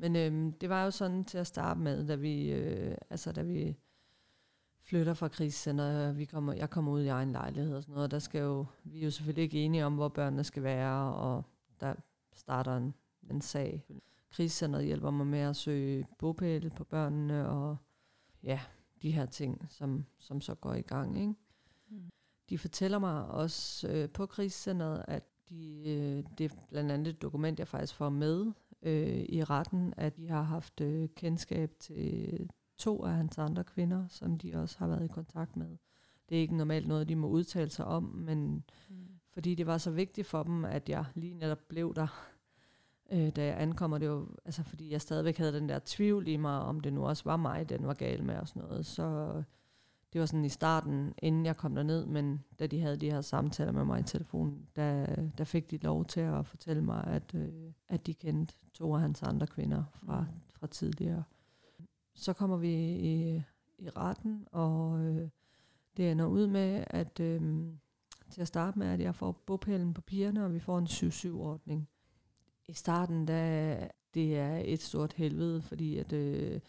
Men øhm, det var jo sådan til at starte med, da vi, øh, altså da vi flytter fra krisecenter, vi kommer, jeg kommer ud i egen lejlighed og sådan noget, der skal jo, vi er jo selvfølgelig ikke enige om, hvor børnene skal være, og der starter en, en sag. Krisecenteret hjælper mig med at søge bopæl på børnene, og ja, de her ting, som, som så går i gang. Ikke? Mm. De fortæller mig også øh, på krisecenteret, at de, øh, det er blandt andet et dokument, jeg faktisk får med øh, i retten, at de har haft øh, kendskab til to af hans andre kvinder, som de også har været i kontakt med. Det er ikke normalt noget, de må udtale sig om, men mm. fordi det var så vigtigt for dem, at jeg lige netop blev der, øh, da jeg ankommer. Det jo, altså fordi jeg stadigvæk havde den der tvivl i mig, om det nu også var mig, den var gal med og sådan noget. Så det var sådan i starten, inden jeg kom derned, men da de havde de her samtaler med mig i telefonen, der, der fik de lov til at fortælle mig, at, øh, at de kendte to af hans andre kvinder fra, mm. fra tidligere. Så kommer vi i, i retten, og øh, det ender ud med, at øh, til at starte med, at jeg får bopælen på pigerne, og vi får en 7-7-ordning. I starten, da det er et stort helvede, fordi at øh,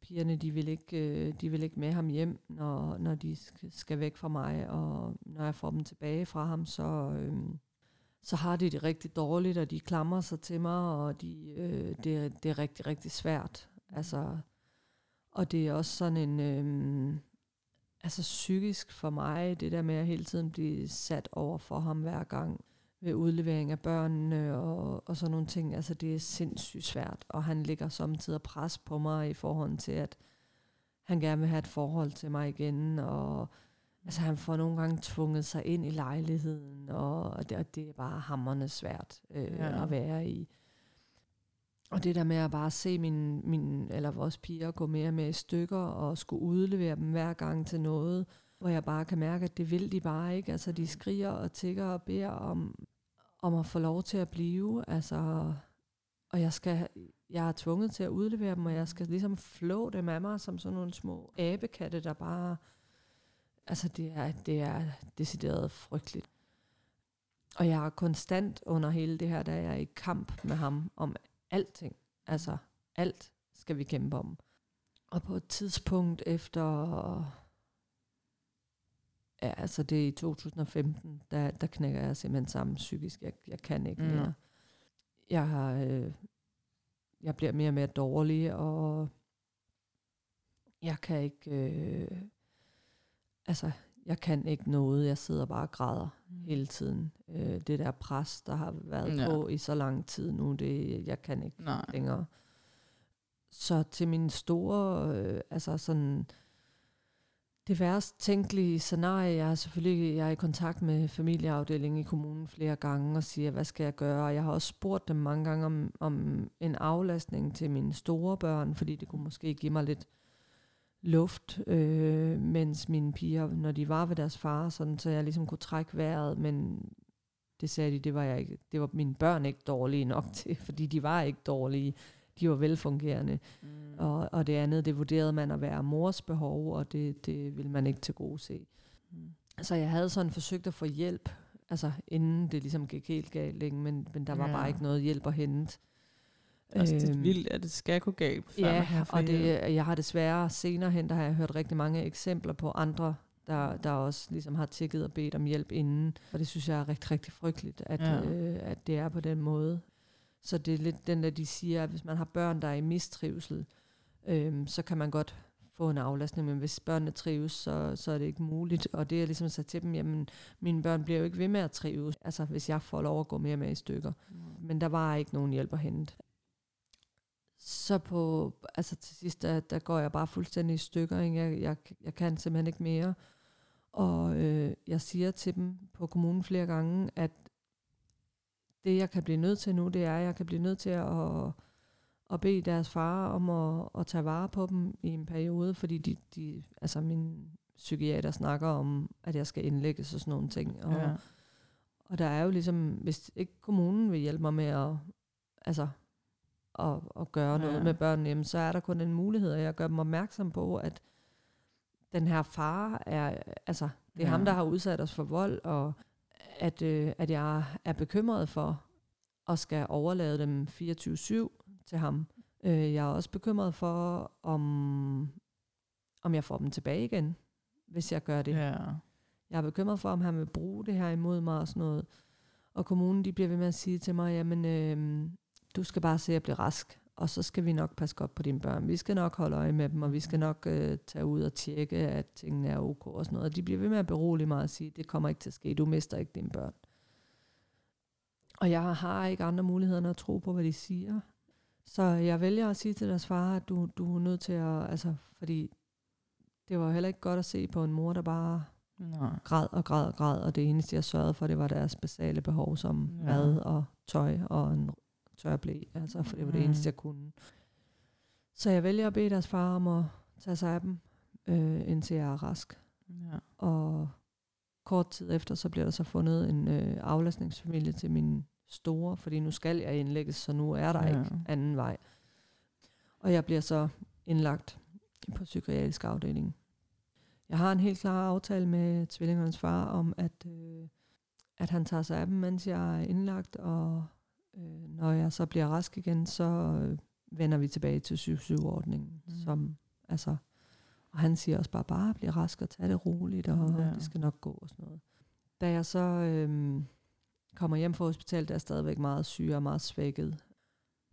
pigerne, de vil, ikke, øh, de vil ikke med ham hjem, når, når de skal væk fra mig, og når jeg får dem tilbage fra ham, så, øh, så har de det rigtig dårligt, og de klamrer sig til mig, og de, øh, det, det er rigtig, rigtig svært. Altså, og det er også sådan en, øh, altså psykisk for mig, det der med at hele tiden blive sat over for ham hver gang ved udlevering af børnene og, og sådan nogle ting. Altså det er sindssygt svært, og han ligger samtidig pres på mig i forhold til, at han gerne vil have et forhold til mig igen, og altså han får nogle gange tvunget sig ind i lejligheden, og det, og det er bare hammerne svært øh, ja. at være i. Og det der med at bare se min, min, eller vores piger gå mere med i stykker, og skulle udlevere dem hver gang til noget, hvor jeg bare kan mærke, at det vil de bare ikke. Altså de skriger og tigger og beder om, om at få lov til at blive. Altså, og jeg, skal, jeg er tvunget til at udlevere dem, og jeg skal ligesom flå dem af mig som sådan nogle små abekatte, der bare... Altså det er, det er decideret frygteligt. Og jeg er konstant under hele det her, da jeg er i kamp med ham om alting. Altså alt skal vi kæmpe om. Og på et tidspunkt efter Ja, altså det er i 2015, der, der knækker jeg simpelthen sammen psykisk. Jeg, jeg kan ikke mm. mere. Jeg har, øh, jeg bliver mere og mere dårlig, og jeg kan ikke, øh, altså jeg kan ikke noget. Jeg sidder bare og græder mm. hele tiden. Øh, det der pres, der har været ja. på i så lang tid nu, det jeg kan ikke Nej. længere. Så til min store, øh, altså sådan det værst tænkelige scenarie, jeg er selvfølgelig jeg er i kontakt med familieafdelingen i kommunen flere gange og siger, hvad skal jeg gøre? Jeg har også spurgt dem mange gange om, om en aflastning til mine store børn, fordi det kunne måske give mig lidt luft, øh, mens mine piger, når de var ved deres far, sådan, så jeg ligesom kunne trække vejret, men det sagde de, det var, jeg ikke, det var mine børn ikke dårlige nok til, fordi de var ikke dårlige de var velfungerende. Mm. Og, og det andet, det vurderede man at være mors behov, og det, det ville man ikke til gode se. Mm. Så jeg havde sådan forsøgt at få hjælp, altså inden det ligesom gik helt galt, ikke? Men, men der var ja. bare ikke noget hjælp at hente. Altså, det er øhm, vildt, at det skal gå galt. Før ja, og det, jeg har desværre senere hen, der har jeg hørt rigtig mange eksempler på andre, der, der også ligesom har tækket og bedt om hjælp inden. Og det synes jeg er rigtig, rigtig frygteligt, at, ja. øh, at det er på den måde. Så det er lidt den der, de siger, at hvis man har børn, der er i mistrivsel, øhm, så kan man godt få en aflastning, men hvis børnene trives, så, så er det ikke muligt. Og det er ligesom sagt til dem, jamen mine børn bliver jo ikke ved med at trives, altså hvis jeg får lov at gå mere med i stykker. Mm. Men der var ikke nogen hjælp at hente. Så på, altså til sidst, der, der går jeg bare fuldstændig i stykker. Ikke? Jeg, jeg, jeg kan simpelthen ikke mere. Og øh, jeg siger til dem på kommunen flere gange, at det, jeg kan blive nødt til nu, det er, at jeg kan blive nødt til at, at bede deres far om at, at tage vare på dem i en periode, fordi de, de, altså min psykiater snakker om, at jeg skal indlægges og sådan nogle ting. Og, ja. og der er jo ligesom, hvis ikke kommunen vil hjælpe mig med at, altså, at, at gøre noget ja. med børnene, jamen, så er der kun en mulighed, og jeg gør dem opmærksom på, at den her far er, altså, det er ja. ham, der har udsat os for vold, og at, øh, at jeg er bekymret for at skal overlade dem 24-7 til ham. Øh, jeg er også bekymret for, om, om jeg får dem tilbage igen, hvis jeg gør det. Ja. Jeg er bekymret for, om han vil bruge det her imod mig og sådan noget. Og kommunen, de bliver ved med at sige til mig, jamen, øh, du skal bare se at blive rask, og så skal vi nok passe godt på dine børn. Vi skal nok holde øje med dem, og vi skal nok øh, tage ud og tjekke, at tingene er ok og sådan noget. Og de bliver ved med at berolige mig og sige, det kommer ikke til at ske, du mister ikke dine børn. Og jeg har ikke andre muligheder end at tro på, hvad de siger. Så jeg vælger at sige til deres far, at du, du er nødt til at, altså, fordi det var heller ikke godt at se på en mor, der bare Nej. græd og græd og græd, og det eneste, jeg sørgede for, det var deres basale behov som Ja. mad og tøj og en tør blæ, altså, for det var det Mm. eneste, jeg kunne. Så jeg vælger at bede deres far om at tage sig af dem, øh, indtil jeg er rask. Ja. Og kort tid efter, så bliver der så fundet en øh, aflastningsfamilie til min store, fordi nu skal jeg indlægges, så nu er der ja. ikke anden vej. Og jeg bliver så indlagt på psykiatrisk afdeling. Jeg har en helt klar aftale med tvillingernes far om, at, øh, at han tager sig af dem, mens jeg er indlagt, og øh, når jeg så bliver rask igen, så øh, vender vi tilbage til 7-7-ordningen, Mm. som altså og han siger også bare, bare bliv rask og tag det roligt, og Ja. det skal nok gå og sådan noget. Da jeg så øhm, kommer hjem fra hospitalet, der er jeg stadigvæk meget syg og meget svækket.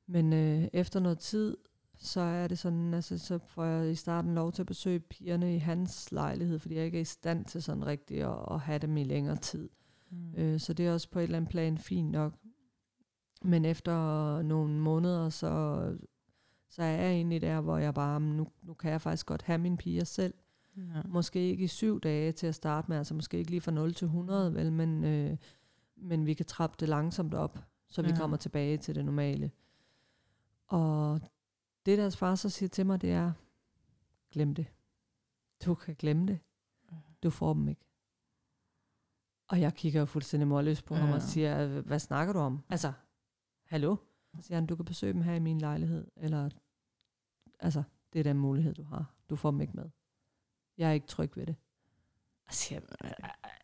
Men øh, efter noget tid, så er det sådan, altså så får jeg i starten lov til at besøge pigerne i hans lejlighed, fordi jeg ikke er i stand til sådan rigtigt at, at have dem i længere tid. Mm. Øh, så det er også på et eller andet plan fint nok. Men efter nogle måneder, så, så er jeg egentlig der, hvor jeg bare, "Men nu, nu kan jeg faktisk godt have mine piger selv. Ja. Måske ikke i syv dage til at starte med, altså måske ikke lige fra 0 til 100, vel, men, øh, men vi kan trappe det langsomt op, så vi Ja. kommer tilbage til det normale. Og det deres far så siger til mig, det er, glem det. Du kan glemme det. Du får dem ikke. Og jeg kigger jo fuldstændig målløs på ja. ham og siger, hvad snakker du om? Altså, hallo? Så siger han, du kan besøge dem her i min lejlighed, eller, altså, det er den mulighed, du har. Du får dem ikke med. Jeg er ikke tryg ved det. Og siger,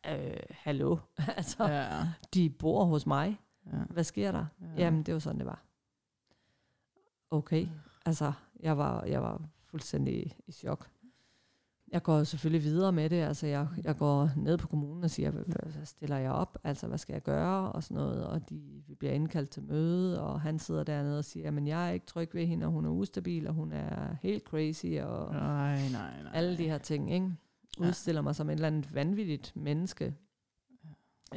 øh, øh, hallo? altså, ja. De bor hos mig. Ja. Hvad sker der? Ja. Jamen, det var sådan, det var. Okay. Altså, jeg var, jeg var fuldstændig i chok. Jeg går selvfølgelig videre med det. Altså, jeg, jeg går ned på kommunen og siger, hvad, stiller jeg op? Altså, hvad skal jeg gøre? Og sådan noget. Og de, vi bliver indkaldt til møde, og han sidder dernede og siger, men jeg er ikke tryg ved hende, og hun er ustabil, og hun er helt crazy, og Nej, nej, nej. alle de her ting, ikke? Ja. Udstiller mig som et eller andet vanvittigt menneske.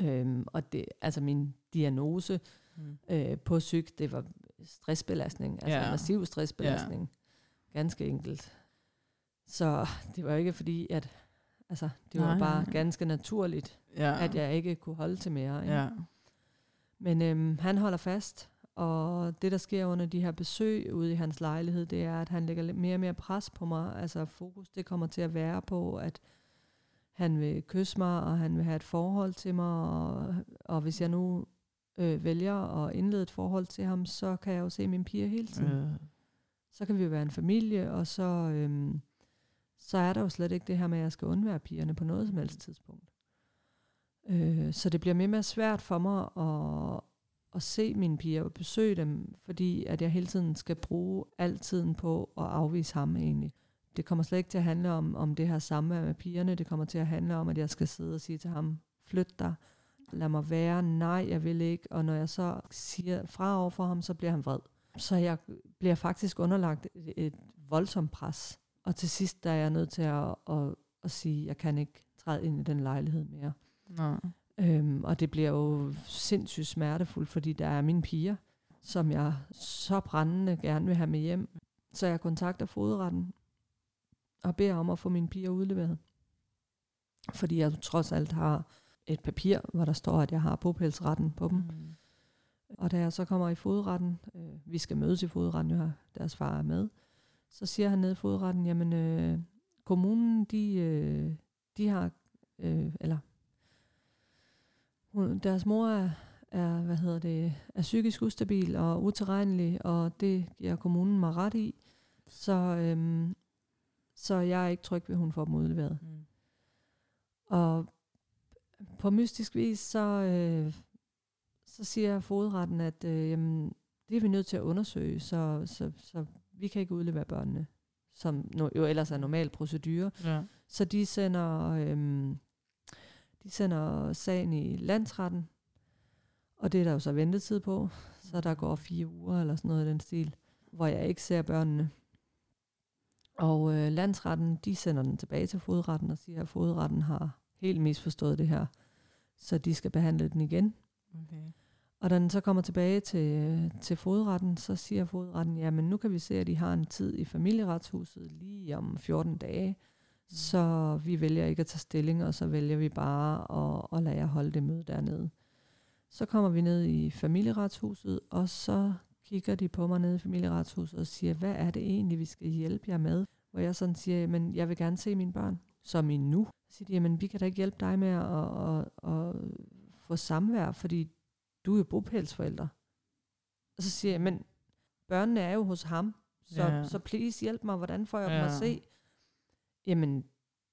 Øhm, og det, altså min diagnose Mm. øh, på psyk, det var stressbelastning, altså Ja. ja. massiv stressbelastning. Ja. Ganske enkelt. Så det var ikke fordi, at altså, det var Nej, bare nej. ganske naturligt, Ja. at jeg ikke kunne holde til mere. Ikke? Ja. Men øhm, han holder fast, og det, der sker under de her besøg ude i hans lejlighed, det er, at han lægger lidt mere og mere pres på mig. Altså fokus, det kommer til at være på, at han vil kysse mig, og han vil have et forhold til mig, og, og hvis jeg nu øh, vælger at indlede et forhold til ham, så kan jeg jo se mine piger hele tiden. Øh. Så kan vi jo være en familie, og så, øhm, så er der jo slet ikke det her med, at jeg skal undvære pigerne på noget som helst tidspunkt. Øh, så det bliver mere og mere svært for mig at, at se mine piger og besøge dem, fordi at jeg hele tiden skal bruge al tiden på at afvise ham egentlig. Det kommer slet ikke til at handle om, om det her samvær med pigerne. Det kommer til at handle om, at jeg skal sidde og sige til ham, flyt dig, lad mig være, nej, jeg vil ikke. Og når jeg så siger fra over for ham, så bliver han vred. Så jeg bliver faktisk underlagt et, et voldsomt pres. Og til sidst der er jeg nødt til at, at, at sige, at jeg kan ikke træde ind i den lejlighed mere. Nej. Øhm, og det bliver jo sindssygt smertefuldt, fordi der er mine piger, som jeg så brændende gerne vil have med hjem. Så jeg kontakter fodretten og beder om at få mine piger udleveret. Fordi jeg trods alt har et papir, hvor der står, at jeg har bopælsretten på dem. Mm. Og da jeg så kommer i fodretten, øh, vi skal mødes i fodretten, jo deres far er med, så siger han nede i fodretten, jamen øh, kommunen, de, øh, de har, øh, eller hun, deres mor er, er, hvad hedder det, er psykisk ustabil og utilregnelig, og det giver kommunen mig ret i. Så, øhm, så jeg er ikke tryg ved, at hun får dem udleveret. Mm. Og på mystisk vis, så, øh, så siger fodretten, at øh, jamen, det er vi nødt til at undersøge, så, så, så vi kan ikke udlevere børnene, som no, jo ellers er normal procedure. Ja. Så de sender, øhm, de sender sagen i landsretten, og det er der jo så ventetid på, så der går fire uger eller sådan noget i den stil, hvor jeg ikke ser børnene. Og øh, landsretten, de sender den tilbage til fodretten og siger, at fodretten har helt misforstået det her, så de skal behandle den igen. Okay. Og da den så kommer tilbage til, til fodretten, så siger fodretten, jamen nu kan vi se, at de har en tid i familieretshuset lige om 14 dage, så vi vælger ikke at tage stilling, og så vælger vi bare at, at lade jer holde det møde dernede. Så kommer vi ned i familieretshuset, og så kigger de på mig nede i familieretshuset og siger, hvad er det egentlig, vi skal hjælpe jer med? Hvor jeg sådan siger, men jeg vil gerne se mine børn, som i nu. Så siger de, jamen vi kan da ikke hjælpe dig med at, at, at, at få samvær, fordi du er jo bopælsforælder. Og så siger jeg, men børnene er jo hos ham, så, Ja. ja. så please hjælp mig, hvordan får jeg ja. Ja. dem at se? Jamen,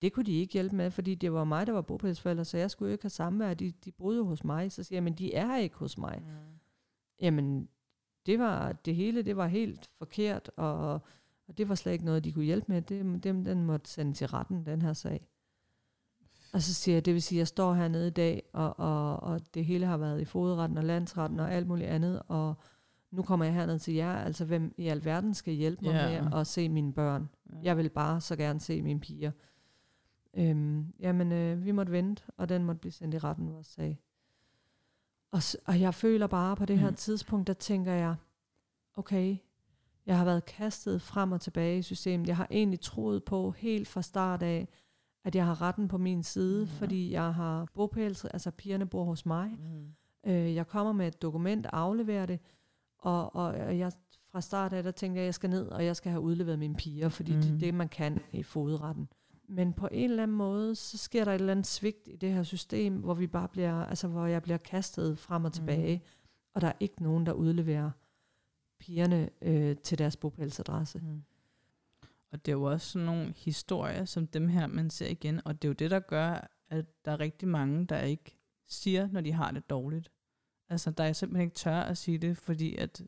det kunne de ikke hjælpe med, fordi det var mig, der var bopælsforælder, så jeg skulle jo ikke have samvær, de, de boede jo hos mig. Så siger jeg, men de er ikke hos mig. Jamen, det var det hele, det var helt forkert, og, og det var slet ikke noget, de kunne hjælpe med. Det, dem, den måtte sende til retten, den her sag. Og så siger jeg, det vil sige, at jeg står hernede i dag, og, og, og det hele har været i fodretten og landsretten og alt muligt andet, og nu kommer jeg herned til jer, altså hvem i alverden skal hjælpe mig Ja. med at se mine børn? Ja. Jeg vil bare så gerne se mine piger. Øhm, jamen, øh, vi måtte vente, og den måtte blive sendt i retten, vores sag. Og, og jeg føler bare på det her Mm. tidspunkt, der tænker jeg, okay, jeg har været kastet frem og tilbage i systemet. Jeg har egentlig troet på helt fra start af, at jeg har retten på min side, Ja. ja. fordi jeg har bopæls, altså pigerne bor hos mig. Mm. Øh, jeg kommer med et dokument, afleverer det, og, og og jeg fra start af, der tænkte jeg, at jeg skal ned, og jeg skal have udleveret mine piger, fordi mm. det er det, man kan i fodretten. Men på en eller anden måde, så sker der et eller andet svigt i det her system, hvor vi bare bliver, altså hvor jeg bliver kastet frem og tilbage, mm. og der er ikke nogen, der udleverer pigerne øh, til deres bopælsadresse. Mm. Og det er jo også sådan nogle historier som dem her, man ser igen. Og det er jo det, der gør, at der er rigtig mange, der ikke siger, når de har det dårligt. Altså, der er simpelthen ikke tør at sige det, fordi at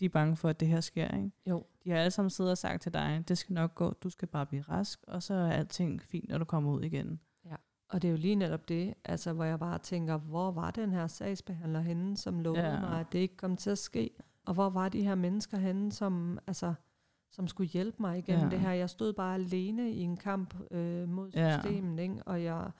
de er bange for, at det her sker. Ikke? Jo. De har alle sammen siddet og sagt til dig, det skal nok gå, du skal bare blive rask, og så er alting fint, når du kommer ud igen. Og det er jo lige netop det, altså hvor jeg bare tænker, hvor var den her sagsbehandler henne, som lovede Ja. ja. mig, at det ikke kom til at ske? Og hvor var de her mennesker henne, som, altså, som skulle hjælpe mig igennem Ja. det her? Jeg stod bare alene i en kamp øh, mod Ja. systemet, ikke? og jeg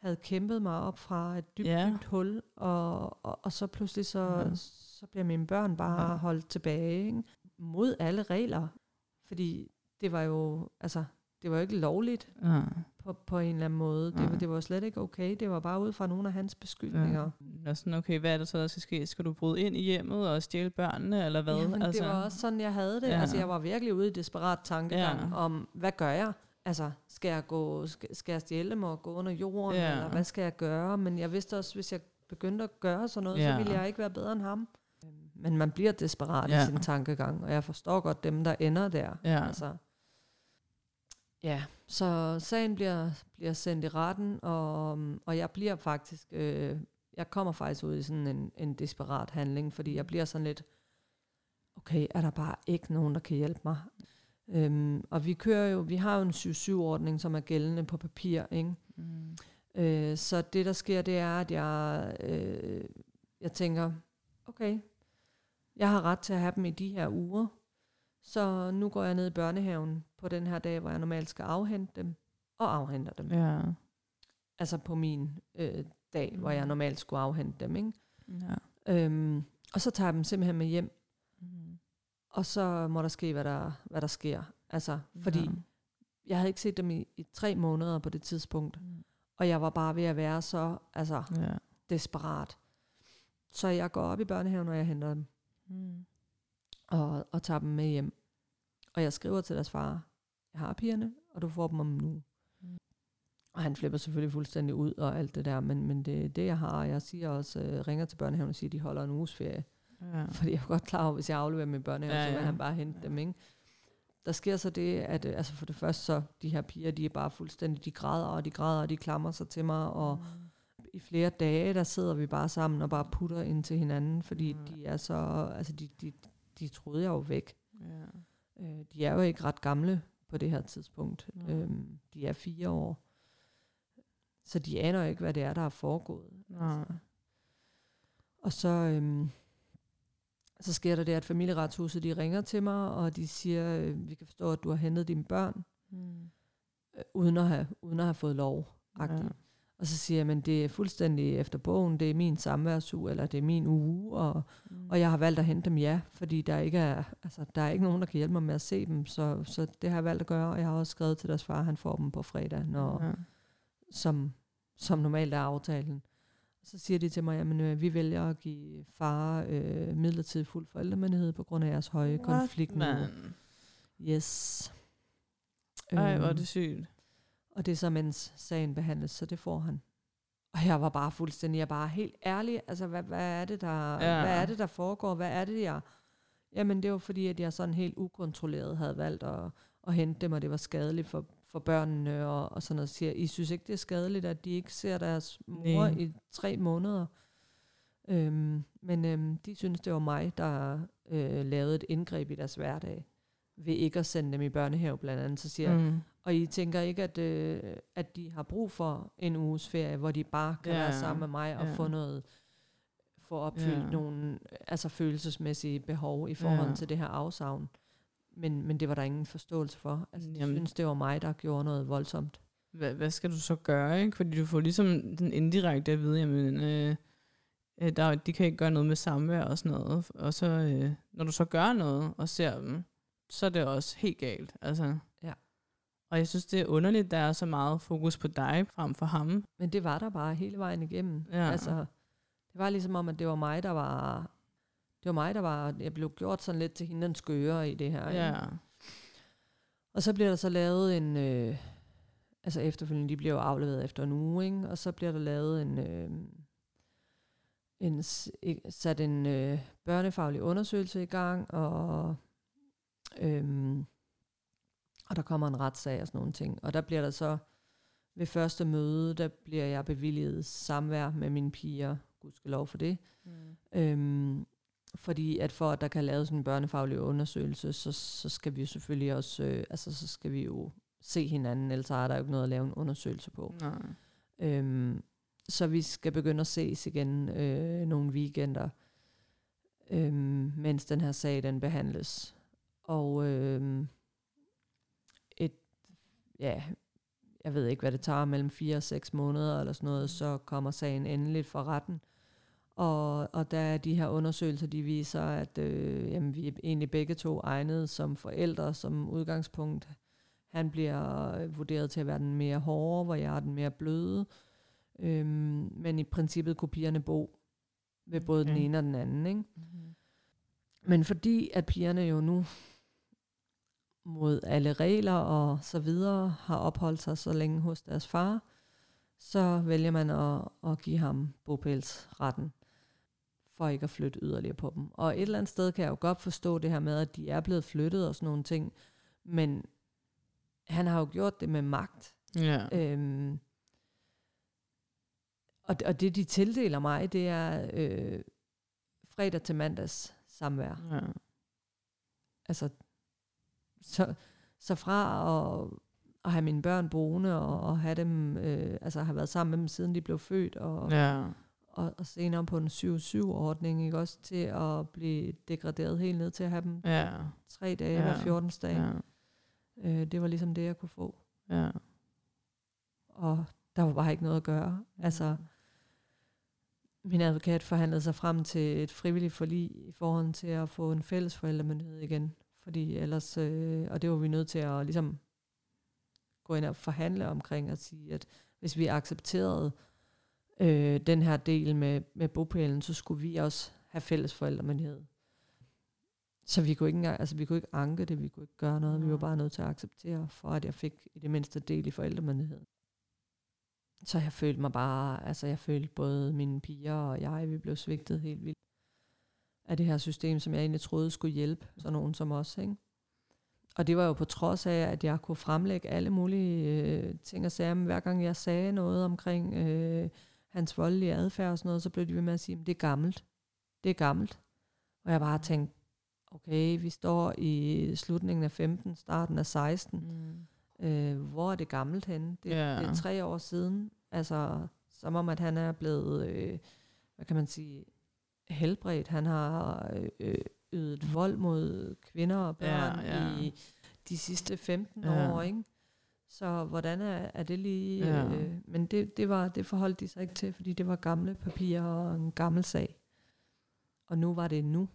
havde kæmpet mig op fra et dybt, Ja. dybt hul, og, og, og så pludselig så, Ja. så bliver mine børn bare ja. holdt tilbage, ikke? mod alle regler. Fordi det var jo, altså, det var jo ikke lovligt Ja. På, på en eller anden måde. Det, Nej. var, det var slet ikke okay. Det var bare ud fra nogle af hans beskyldninger. Ja. Og sådan, okay, hvad er det så, der skal ske? Skal du bryde ind i hjemmet og stjæle børnene, eller hvad? Jamen, altså, det var også sådan, jeg havde det. Ja. Altså, jeg var virkelig ude i desperat tankegang Ja. om, hvad gør jeg? Altså, skal jeg, gå, skal, skal jeg stjæle dem og gå under jorden, Ja. eller hvad skal jeg gøre? Men jeg vidste også, hvis jeg begyndte at gøre sådan noget, Ja. så ville jeg ikke være bedre end ham. Men man bliver desperat ja. i sin tankegang, og jeg forstår godt dem, der ender der. Ja. Altså, ja, så sagen bliver, bliver sendt i retten, og, og jeg bliver faktisk, øh, jeg kommer faktisk ud i sådan en, en desperat handling, fordi jeg bliver sådan lidt, okay, er der bare ikke nogen, der kan hjælpe mig? Øhm, og vi kører jo, vi har jo en 7-7-ordning, som er gældende på papir, ikke? Mm. Øh, så det, der sker, det er, at jeg, øh, jeg tænker, okay, jeg har ret til at have dem i de her uger, så nu går jeg ned i børnehaven på den her dag, hvor jeg normalt skal afhente dem, og afhenter dem. Ja. Altså på min øh, dag, hvor jeg normalt skulle afhente dem. Ikke? ja. Øhm, og så tager jeg dem simpelthen med hjem, Mm. og så må der ske, hvad der, hvad der sker. Altså, fordi Ja. jeg havde ikke set dem i, i tre måneder på det tidspunkt, Mm. og jeg var bare ved at være så altså, Ja. desperat. Så jeg går op i børnehaven, og jeg henter dem, Mm. Og, og tager dem med hjem. Og jeg skriver til deres far, jeg har pigerne, og du får dem om uge. Mm. Og han flipper selvfølgelig fuldstændig ud og alt det der, men, men det det, jeg har. Jeg siger også, øh, ringer til børnehaven og siger, at de holder en uges ferie. Ja. Fordi jeg er godt klar over, hvis jeg afleverer i børnehaven, Ja, ja, så vil han bare hente Ja. dem, ikke? Der sker så det, at øh, altså for det første så, de her piger, de er bare fuldstændig, de græder, og de græder, og de klamrer sig til mig, og i flere dage, der sidder vi bare sammen og bare putter ind til hinanden, fordi Mm. de er så, altså de, de, de troede jeg jo væk. Ja. Øh, de er jo ikke ret gamle på det her tidspunkt. Nej. Øhm, de er fire år. Så de aner ikke, hvad det er, der er foregået. Nej. Og så, øhm, så sker der det, at familieretshuset de ringer til mig, og de siger, øh, vi kan forstå, at du har hentet dine børn, Mm. øh, uden, at have, uden at have fået lov. Ja. Og så siger jeg, men det er fuldstændig efter bogen, det er min samværsuge, eller det er min uge, og, Mm. og jeg har valgt at hente dem, ja, fordi der ikke er, altså, der er ikke nogen, der kan hjælpe mig med at se dem, så, så det har jeg valgt at gøre, og jeg har også skrevet til deres far, at han får dem på fredag, når, ja. som, som normalt er aftalen. Så siger de til mig, at øh, vi vælger at give far øh, midlertidig fuld forældremyndighed på grund af jeres høje konfliktniveau. Man. Yes. Ej, hvor er Øhm, det sygt. Og det er så, mens sagen behandles, så det får han. Og jeg var bare fuldstændig, jeg bare helt ærlig, altså hvad, hvad er det, der, ja. hvad er det, der foregår? Hvad er det, jeg... Jamen det var fordi, at jeg sådan helt ukontrolleret havde valgt at, at hente dem, og det var skadeligt for, for børnene, og, og sådan noget. Siger, I synes ikke, det er skadeligt, at de ikke ser deres mor Nej. i tre måneder? Øhm, men øhm, de synes, det var mig, der øh, lavede et indgreb i deres hverdag, ved ikke at sende dem i børnehave blandt andet. Så siger Mm. og I tænker ikke, at, øh, at de har brug for en uges ferie, hvor de bare kan Ja, være sammen med mig og ja. få noget, få opfyldt Ja. nogle altså følelsesmæssige behov i forhold Ja. til det her afsavn. Men, men det var der ingen forståelse for. Altså, de Jamen. synes, det var mig, der gjorde noget voldsomt. Hvad, hvad skal du så gøre, ikke? Fordi du får ligesom den indirekte at vide, jamen, øh, øh, der, de kan ikke gøre noget med samvær og sådan noget. Og så, øh, når du så gør noget og ser dem, så er det også helt galt. Altså. Ja. Og jeg synes, det er underligt, der er så meget fokus på dig frem for ham. Men det var der bare hele vejen igennem. Ja. Altså, det var ligesom om, at det var mig, der var... Det var mig, der var... Jeg blev gjort sådan lidt til hende den skøre i det her. ikke? Ja. Og så bliver der så lavet en, øh, altså efterfølgende, de bliver jo afleveret efter en uge, ikke? og så bliver der lavet en, øh, en sat en øh, børnefaglig undersøgelse i gang, og, øh, og der kommer en retssag og sådan nogle ting. Og der bliver der så, ved første møde, der bliver jeg bevilget samvær med mine piger, gudskelov for det, Mm. Øhm, fordi at for at der kan laves en børnefaglig undersøgelse, så, så skal vi jo selvfølgelig også, øh, altså så skal vi jo se hinanden, ellers er der jo ikke noget at lave en undersøgelse på. Nej. Øhm, så vi skal begynde at ses igen øh, nogle weekender, øhm, mens den her sag den behandles. Og øhm, et, ja, jeg ved ikke, hvad det tager, mellem fire og seks måneder eller sådan noget, så kommer sagen endeligt for retten. Og, og der er de her undersøgelser, de viser, at øh, jamen, vi er egentlig begge to egnet som forældre som udgangspunkt. Han bliver øh, vurderet til at være den mere hårde, hvor jeg er den mere bløde. Øhm, men i princippet kunne pigerne bo ved både okay. den ene og den anden. Ikke? Mm. Men fordi at pigerne jo nu mod alle regler og så videre har opholdt sig så længe hos deres far, så vælger man at, at give ham bopælsretten for ikke at flytte yderligere på dem. Og et eller andet sted kan jeg jo godt forstå det her med, at de er blevet flyttet og sådan nogle ting, men han har jo gjort det med magt. Ja. Øhm, og, og det, de tildeler mig, det er øh, fredag til mandags samvær. ja. Altså, så, så fra at, at have mine børn boende og, og have dem, øh, altså have været sammen med dem siden de blev født, og, ja. Og, og senere på en 7-7-ordning, ikke også til at blive degraderet helt ned til at have dem Ja. tre dage Ja. hver 14. dag. Ja. Øh, det var ligesom det, jeg kunne få. Ja. Og der var bare ikke noget at gøre. Altså, min advokat forhandlede sig frem til et frivilligt forlig i forhold til at få en fælles forældremyndighed igen. Fordi ellers, øh, og det var vi nødt til at ligesom gå ind og forhandle omkring og sige, at hvis vi accepterede øh, den her del med, med bopælen, så skulle vi også have fælles forældremyndighed. Så vi kunne ikke engang, altså vi kunne ikke anke det, vi kunne ikke gøre noget, vi var bare nødt til at acceptere, for at jeg fik i det mindste del i forældremyndigheden. Så jeg følte mig bare, altså jeg følte både mine piger og jeg, vi blev svigtet helt vildt af det her system, som jeg egentlig troede skulle hjælpe sådan nogen som os. Ikke? Og det var jo på trods af, at jeg kunne fremlægge alle mulige øh, ting og sager, men hver gang jeg sagde noget omkring øh, hans voldelige adfærd og sådan noget, så blev de ved med at sige, at det er gammelt. Det er gammelt. Og jeg bare tænkte, okay, vi står i slutningen af 15, starten af 16. Mm. Øh, hvor er det gammelt henne? Det, yeah. det er tre år siden. Altså, som om, at han er blevet, øh, hvad kan man sige, helbredt. Han har øh, ydet vold mod kvinder og børn ja, ja. i de sidste 15 ja. år, ikke? Så hvordan er, er det lige... Ja. Øh, men det, det, var, det forholdt de sig ikke til, fordi det var gamle papirer og en gammel sag. Og nu var det nu.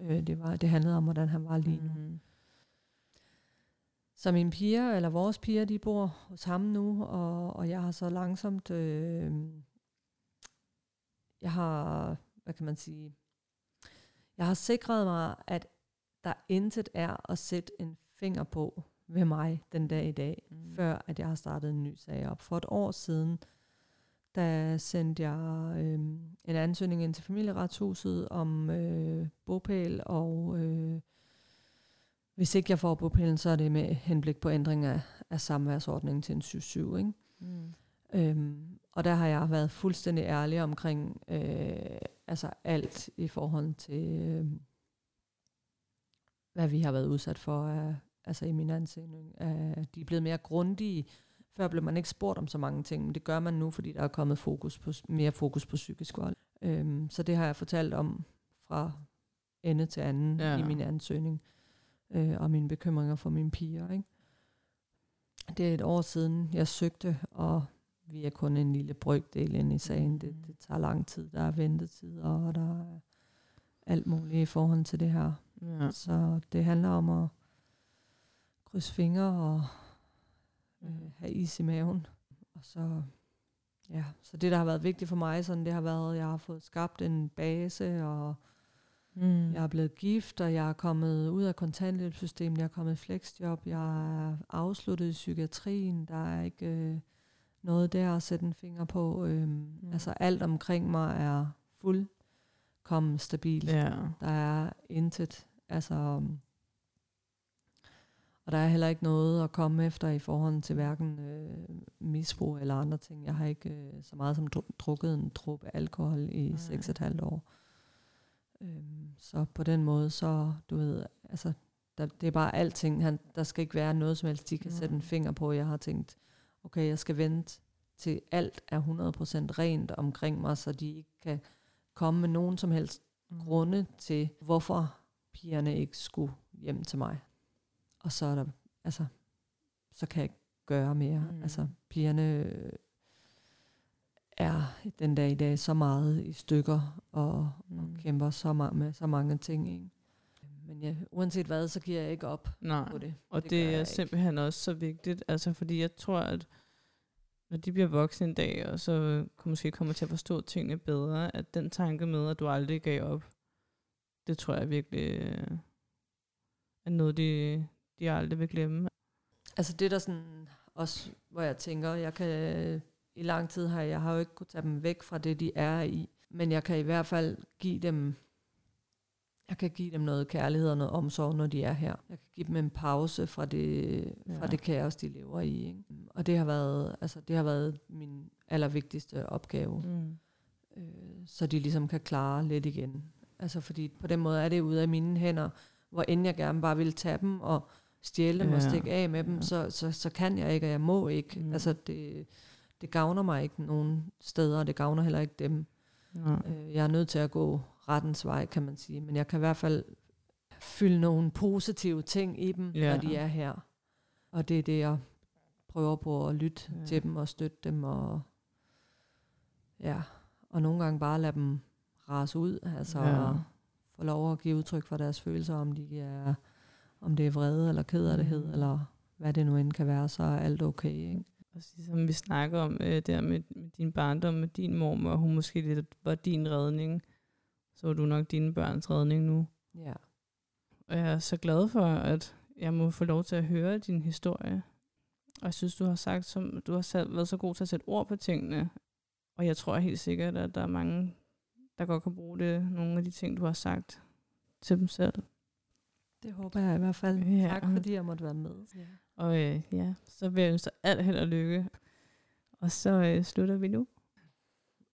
Øh, det, var, det handlede om, hvordan han var lige nu. Mm-hmm. Så mine piger, eller vores piger, de bor hos ham nu, og, og jeg har så langsomt... Øh, jeg har, hvad kan man sige... Jeg har sikret mig, at der intet er at sætte en finger på ved mig den dag i dag, mm. før at jeg har startet en ny sag op. For et år siden, der sendte jeg øh, en ansøgning ind til familieretshuset om øh, bopæl, og øh, hvis ikke jeg får bopælen, så er det med henblik på ændring af, af samværsordningen til en 7-7. Ikke? Mm. Øhm, og der har jeg været fuldstændig ærlig omkring øh, altså alt i forhold til, øh, hvad vi har været udsat for af, altså i min ansøgning. Uh, de er blevet mere grundige. Før blev man ikke spurgt om så mange ting, men det gør man nu, fordi der er kommet fokus på, mere fokus på psykisk vold. Um, så det har jeg fortalt om fra ende til anden ja. i min ansøgning, uh, og mine bekymringer for mine piger. Ikke? Det er et år siden, jeg søgte, og vi er kun en lille brygdel ind i sagen. Det, det tager lang tid. Der er ventetid, og der er alt muligt i forhold til det her. Ja. Så det handler om at krydse fingre og øh, mm. have is i maven. Og så, ja, så det, der har været vigtigt for mig, sådan, det har været, at jeg har fået skabt en base, og mm. jeg er blevet gift, og jeg er kommet ud af kontanthjælpssystemet, jeg er kommet i flexjob, jeg er afsluttet i psykiatrien, der er ikke øh, noget der at sætte en finger på. Øh, mm. Altså alt omkring mig er fuldkommen stabilt. Ja. Der er intet, altså og der er heller ikke noget at komme efter i forhold til hverken øh, misbrug eller andre ting. Jeg har ikke øh, så meget som drukket en druppe alkohol i seks et halvt år. Øhm, så på den måde, så du ved, altså, der, det er bare alting. Han, der skal ikke være noget som helst, de kan mm. sætte en finger på. Jeg har tænkt, okay, jeg skal vente til alt er 100% rent omkring mig, så de ikke kan komme med nogen som helst mm. grunde til, hvorfor pigerne ikke skulle hjem til mig og så er der, altså, så kan jeg ikke gøre mere. Mm. Altså, pigerne er den dag i dag så meget i stykker, og, mm. og kæmper så meget med så mange ting, ikke? Men ja, uanset hvad, så giver jeg ikke op Nej. på det. Og det, det er simpelthen ikke. også så vigtigt, altså fordi jeg tror, at når de bliver voksne en dag, og så måske kommer til at forstå tingene bedre, at den tanke med, at du aldrig gav op, det tror jeg virkelig øh, er noget, de, de aldrig vil glemme. Altså det der sådan også, hvor jeg tænker, jeg kan i lang tid har jeg har jo ikke kunnet tage dem væk fra det, de er i, men jeg kan i hvert fald give dem jeg kan give dem noget kærlighed og noget omsorg, når de er her. Jeg kan give dem en pause fra det, fra ja. det kaos, de lever i. Ikke? Og det har været, altså, det har været min allervigtigste opgave. Mm. Øh, så de ligesom kan klare lidt igen. Altså fordi på den måde er det ude af mine hænder, hvor end jeg gerne bare vil tage dem og stjæle dem ja. og stikke af med dem, ja. så, så, så kan jeg ikke, og jeg må ikke. Mm. Altså, det, det gavner mig ikke nogen steder, og det gavner heller ikke dem. Ja. Øh, jeg er nødt til at gå rettens vej, kan man sige. Men jeg kan i hvert fald fylde nogle positive ting i dem, ja. når de er her. Og det er det, jeg prøver på at lytte ja. til dem og støtte dem. Og, ja, og nogle gange bare lade dem rase ud. Altså ja. få lov at give udtryk for deres følelser, om de er om det er vrede eller kederlighed, mm. eller hvad det nu end kan være, så er alt okay. Ikke? Og som vi snakker om øh, der med, med din barndom, med din mor, og hun måske lidt var din redning, så var du nok dine børns redning nu. Ja. Og jeg er så glad for, at jeg må få lov til at høre din historie. Og jeg synes, du har sagt, som du har sat, været så god til at sætte ord på tingene. Og jeg tror helt sikkert, at der er mange, der godt kan bruge det, nogle af de ting, du har sagt til dem selv. Det håber jeg i hvert fald. Ja. Tak fordi jeg måtte være med. Ja. Og øh, ja, så vil jeg ønske dig alt held og lykke. Og så øh, slutter vi nu.